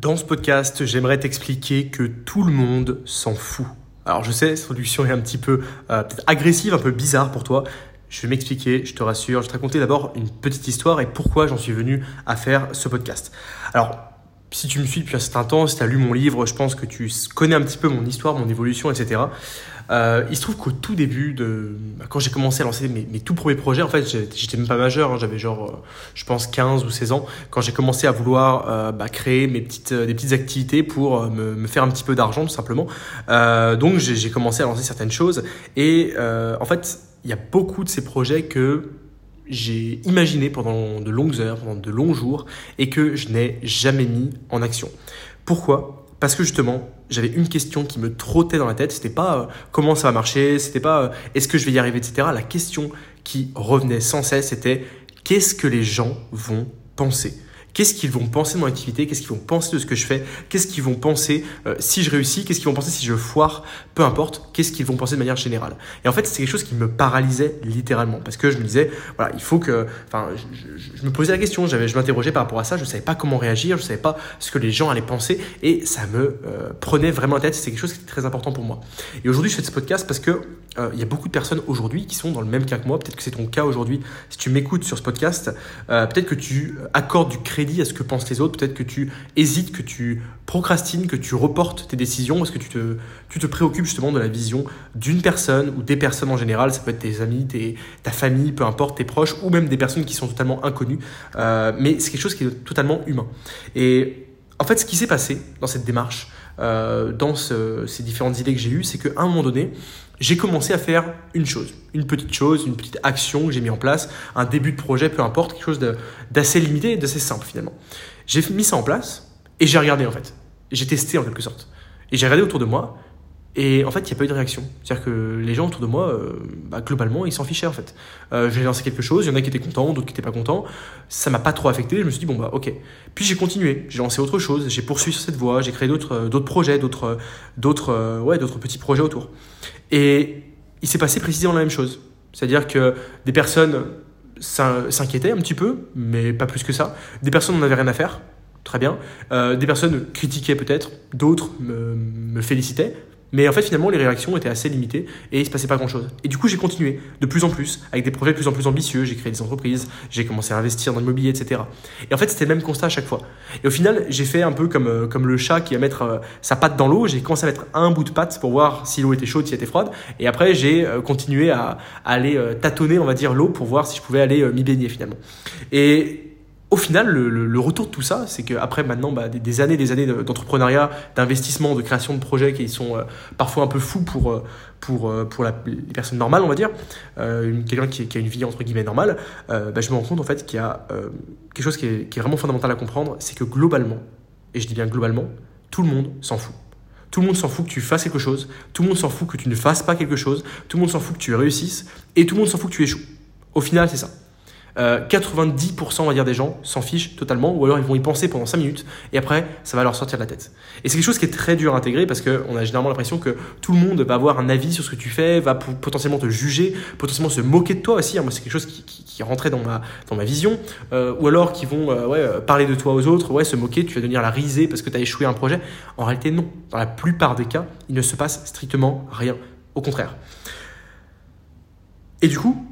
Dans ce podcast, j'aimerais t'expliquer que tout le monde s'en fout. Alors je sais, cette introduction est un petit peu euh, agressive, un peu bizarre pour toi. Je vais m'expliquer, je te rassure. Je vais te raconter d'abord une petite histoire et pourquoi j'en suis venu à faire ce podcast. Alors, si tu me suis depuis un certain temps, si tu as lu mon livre, je pense que tu connais un petit peu mon histoire, mon évolution, etc. Euh, il se trouve qu'au tout début, de, quand j'ai commencé à lancer mes, mes, tout premiers projets, en fait, j'étais même pas majeur, hein, j'avais genre, euh, je pense, 15 ou 16 ans, quand j'ai commencé à vouloir euh, bah, créer des petites activités pour me, faire un petit peu d'argent, tout simplement. donc, j'ai commencé à lancer certaines choses. Et en fait, il y a beaucoup de ces projets que j'ai imaginé pendant de longues heures, pendant de longs jours, et que je n'ai jamais mis en action. Pourquoi? Parce que justement, j'avais une question qui me trottait dans la tête. C'était pas euh, comment ça va marcher, c'était pas euh, est-ce que je vais y arriver, etc. La question qui revenait sans cesse, c'était qu'est-ce que les gens vont penser? Qu'est-ce qu'ils vont penser de mon activité? Qu'est-ce qu'ils vont penser de ce que je fais? Qu'est-ce qu'ils vont penser euh, si je réussis? Qu'est-ce qu'ils vont penser si je foire? Peu importe, qu'est-ce qu'ils vont penser de manière générale? Et en fait, c'est quelque chose qui me paralysait littéralement parce que je me disais, voilà, il faut que. Enfin, je, je, me posais la question, je m'interrogeais par rapport à ça, je ne savais pas comment réagir, je ne savais pas ce que les gens allaient penser et ça me euh, prenait vraiment la tête. C'est quelque chose qui était très important pour moi. Et aujourd'hui, je fais ce podcast parce que euh, il y a beaucoup de personnes aujourd'hui qui sont dans le même cas que moi. Peut-être que c'est ton cas aujourd'hui. Si tu m'écoutes sur ce podcast, peut-être que tu accordes du crédit à ce que pensent les autres. Peut-être que tu hésites, que tu procrastines, que tu reportes tes décisions parce que tu te, tu te préoccupes justement de la vision d'une personne ou des personnes en général. Ça peut être tes amis, tes, ta famille, peu importe, tes proches ou même des personnes qui sont totalement inconnues. Euh, mais c'est quelque chose qui est totalement humain. Et en fait, ce qui s'est passé dans cette démarche, euh, dans ces différentes idées que j'ai eues, c'est qu'à un moment donné, j'ai commencé à faire une chose, une petite chose, une petite action que j'ai mis en place, un début de projet, peu importe, quelque chose d'assez limité et d'assez simple finalement. J'ai mis ça en place et j'ai regardé en fait. J'ai testé en quelque sorte. Et j'ai regardé autour de moi et en fait, il n'y a pas eu de réaction. C'est-à-dire que les gens autour de moi, euh, bah, globalement, ils s'en fichaient en fait. Euh, j'ai lancé quelque chose, il y en a qui étaient contents, d'autres qui n'étaient pas contents. Ça m'a pas trop affecté. Je me suis dit bon bah ok. Puis j'ai continué, j'ai lancé autre chose, j'ai poursuivi sur cette voie, j'ai créé d'autres euh, projets, d'autres d'autres ouais d'autres petits projets autour. Et il s'est passé précisément la même chose. C'est-à-dire que des personnes s'inquiétaient un petit peu, mais pas plus que ça. Des personnes n'en avaient rien à faire, très bien. Euh, des personnes critiquaient peut-être, d'autres me, me, félicitaient, mais en fait, finalement, les réactions étaient assez limitées et il se passait pas grand-chose. Et du coup, j'ai continué de plus en plus, avec des projets de plus en plus ambitieux. J'ai créé des entreprises, j'ai commencé à investir dans l'immobilier, etc. Et en fait, c'était le même constat à chaque fois. Et au final, j'ai fait un peu comme, euh, comme le chat qui va mettre euh, sa patte dans l'eau. J'ai commencé à mettre un bout de patte pour voir si l'eau était chaude, si elle était froide. Et après, j'ai euh, continué à, à aller tâtonner, on va dire, l'eau pour voir si je pouvais aller m'y baigner finalement. Et au final, le, retour de tout ça, c'est qu'après maintenant bah, des, années des années d'entrepreneuriat, d'investissement, de création de projets qui sont euh, parfois un peu fous pour, euh, pour, euh, pour la, les personnes normales, on va dire, quelqu'un qui, qui, a une vie entre guillemets normale, bah, je me rends compte en fait qu'il y a quelque chose qui est, qui est vraiment fondamental à comprendre, c'est que globalement, et je dis bien globalement, tout le monde s'en fout. Tout le monde s'en fout que tu fasses quelque chose, tout le monde s'en fout que tu ne fasses pas quelque chose, tout le monde s'en fout que tu réussisses, et tout le monde s'en fout que tu échoues. Au final, c'est ça. 90% euh, on va dire des gens s'en fichent totalement ou alors ils vont y penser pendant 5 minutes et après ça va leur sortir de la tête. Et c'est quelque chose qui est très dur à intégrer parce qu'on a généralement l'impression que tout le monde va avoir un avis sur ce que tu fais, va potentiellement te juger, potentiellement se moquer de toi aussi. Hein. Moi c'est quelque chose qui, rentrait dans ma, dans ma vision. Euh, ou alors qui vont euh, ouais, parler de toi aux autres, ouais, se moquer, tu vas devenir la risée parce que tu as échoué un projet. En réalité non. Dans la plupart des cas, il ne se passe strictement rien. Au contraire. Et du coup,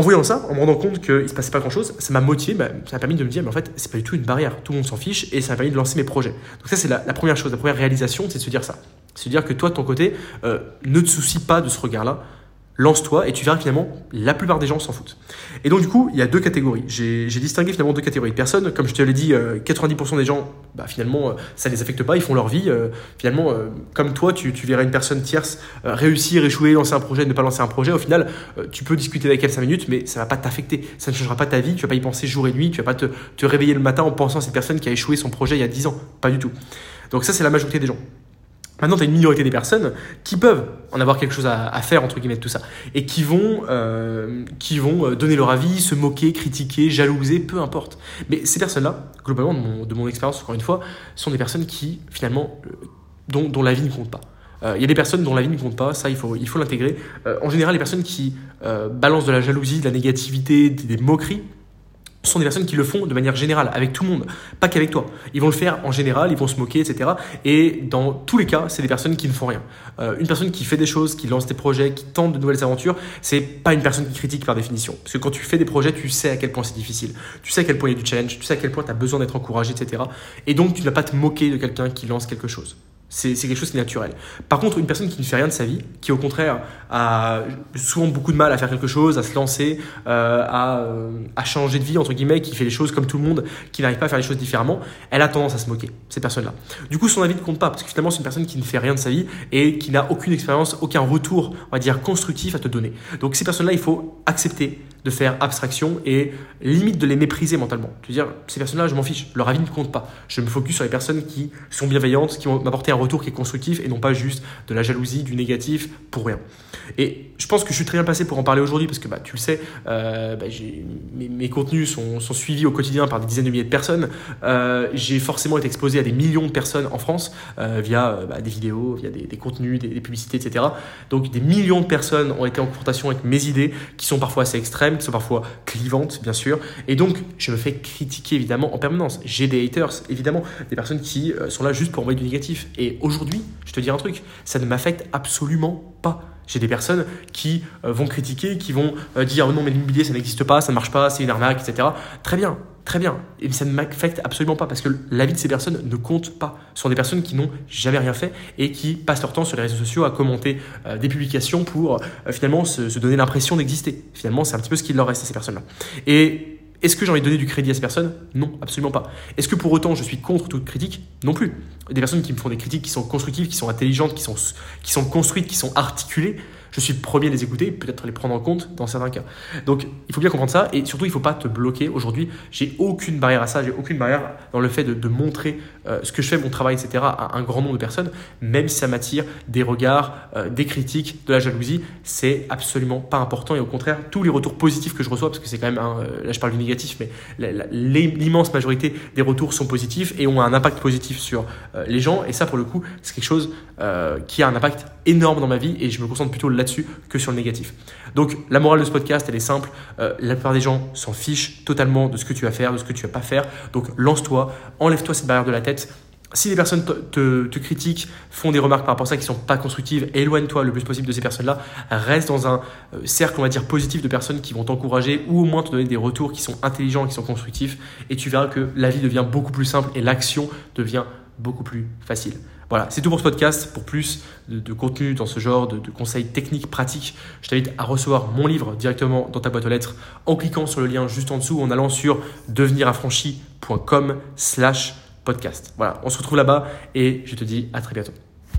en voyant ça, en me rendant compte qu'il ne se passait pas grand chose, ça m'a motivé, bah, ça m'a permis de me dire, mais en fait, c'est pas du tout une barrière, tout le monde s'en fiche, et ça m'a permis de lancer mes projets. Donc, ça, c'est la, première chose, la première réalisation, c'est de se dire ça. C'est de dire que toi, de ton côté, euh, ne te soucie pas de ce regard-là, lance-toi et tu verras finalement la plupart des gens s'en foutent. Et donc du coup, il y a deux catégories. J'ai distingué finalement deux catégories de personnes. Comme je te l'ai dit, 90% euh, des gens, bah, finalement, euh, ça ne les affecte pas, ils font leur vie. Euh, finalement, comme toi, tu, tu, verrais une personne tierce réussir, échouer, lancer un projet, ne pas lancer un projet. Au final, tu peux discuter avec elle 5 minutes, mais ça ne va pas t'affecter. Ça ne changera pas ta vie, tu vas pas y penser jour et nuit, tu vas pas te, te réveiller le matin en pensant à cette personne qui a échoué son projet il y a 10 ans. Pas du tout. Donc ça, c'est la majorité des gens. Maintenant, tu as une minorité des personnes qui peuvent en avoir quelque chose à, faire, entre guillemets, tout ça, et qui vont, euh, qui vont euh, donner leur avis, se moquer, critiquer, jalouser, peu importe. Mais ces personnes-là, globalement, de mon, expérience, encore une fois, sont des personnes qui, finalement, euh, dont, dont, la vie ne compte pas. Il y a des personnes dont la vie ne compte pas, ça il faut il faut l'intégrer. en général, les personnes qui balancent de la jalousie, de la négativité, des moqueries, sont des personnes qui le font de manière générale, avec tout le monde, pas qu'avec toi. Ils vont le faire en général, ils vont se moquer, etc. Et dans tous les cas, c'est des personnes qui ne font rien. Euh, une personne qui fait des choses, qui lance des projets, qui tente de nouvelles aventures, c'est pas une personne qui critique par définition. Parce que quand tu fais des projets, tu sais à quel point c'est difficile. Tu sais à quel point il y a du challenge, tu sais à quel point tu as besoin d'être encouragé, etc. Et donc, tu ne vas pas te moquer de quelqu'un qui lance quelque chose. C'est quelque chose qui est naturel. Par contre, une personne qui ne fait rien de sa vie, qui au contraire a souvent beaucoup de mal à faire quelque chose, à se lancer, euh, à, euh, à, changer de vie, entre guillemets, qui fait les choses comme tout le monde, qui n'arrive pas à faire les choses différemment, elle a tendance à se moquer, ces personnes-là. Du coup, son avis ne compte pas, parce que finalement, c'est une personne qui ne fait rien de sa vie et qui n'a aucune expérience, aucun retour, on va dire, constructif à te donner. Donc, ces personnes-là, il faut accepter de faire abstraction et limite de les mépriser mentalement. Veux dire, ces personnes-là, je m'en fiche, leur avis ne compte pas. Je me focus sur les personnes qui sont bienveillantes, qui vont m'apporter un retour qui est constructif et non pas juste de la jalousie, du négatif pour rien. Et je pense que je suis très bien placé pour en parler aujourd'hui parce que bah, tu le sais, euh, bah, mes, contenus sont, suivis au quotidien par des dizaines de milliers de personnes. Euh, j'ai forcément été exposé à des millions de personnes en France euh, via bah, des vidéos, via des, des contenus, des, des, publicités, etc. Donc des millions de personnes ont été en confrontation avec mes idées qui sont parfois assez extrêmes, qui sont parfois clivantes, bien sûr. Et donc, je me fais critiquer évidemment en permanence. J'ai des haters, évidemment, des personnes qui euh, sont là juste pour envoyer du négatif. Et aujourd'hui, je te dis un truc, ça ne m'affecte absolument pas. J'ai des personnes qui euh, vont critiquer, qui vont euh, dire oh non mais l'immobilier ça n'existe pas, ça ne marche pas, c'est une arnaque, etc. Très bien, très bien. Et ça ne m'affecte absolument pas parce que la vie de ces personnes ne compte pas. Ce sont des personnes qui n'ont jamais rien fait et qui passent leur temps sur les réseaux sociaux à commenter euh, des publications pour finalement se, se donner l'impression d'exister. Finalement, c'est un petit peu ce qu'il leur reste à ces personnes-là. Et est-ce que j'ai envie de donner du crédit à ces personnes? Non, absolument pas. Est-ce que pour autant je suis contre toute critique? Non plus. Des personnes qui me font des critiques qui sont constructives, qui sont intelligentes, qui sont, qui sont construites, qui sont articulées, je suis le premier à les écouter, peut-être les prendre en compte dans certains cas. Donc il faut bien comprendre ça et surtout il ne faut pas te bloquer. Aujourd'hui, j'ai aucune barrière à ça, j'ai aucune barrière dans le fait de, de montrer euh, ce que je fais, mon travail, etc. à un grand nombre de personnes, même si ça m'attire des regards, euh, des critiques, de la jalousie, c'est absolument pas important et au contraire, tous les retours positifs que je reçois, parce que c'est quand même, un, euh, là je parle du négatif, mais l'immense majorité des retours sont positifs et ont un impact positif sur les gens et ça pour le coup, c'est quelque chose qui a un impact énorme dans ma vie et je me concentre plutôt là-dessus que sur le négatif. Donc la morale de ce podcast, elle est simple. La plupart des gens s'en fichent totalement de ce que tu vas faire, de ce que tu vas pas faire. Donc lance-toi, enlève-toi cette barrière de la tête. Si les personnes te, critiquent, font des remarques par rapport à ça qui sont pas constructives, éloigne-toi le plus possible de ces personnes-là. Reste dans un euh, cercle, on va dire, positif de personnes qui vont t'encourager ou au moins te donner des retours qui sont intelligents, qui sont constructifs. Et tu verras que la vie devient beaucoup plus simple et l'action devient beaucoup plus facile. Voilà, c'est tout pour ce podcast. Pour plus de, contenu dans ce genre de, conseils techniques, pratiques, je t'invite à recevoir mon livre directement dans ta boîte aux lettres en cliquant sur le lien juste en dessous, en allant sur deveniraffranchi.com slash podcast. Voilà, on se retrouve là-bas et je te dis à très bientôt.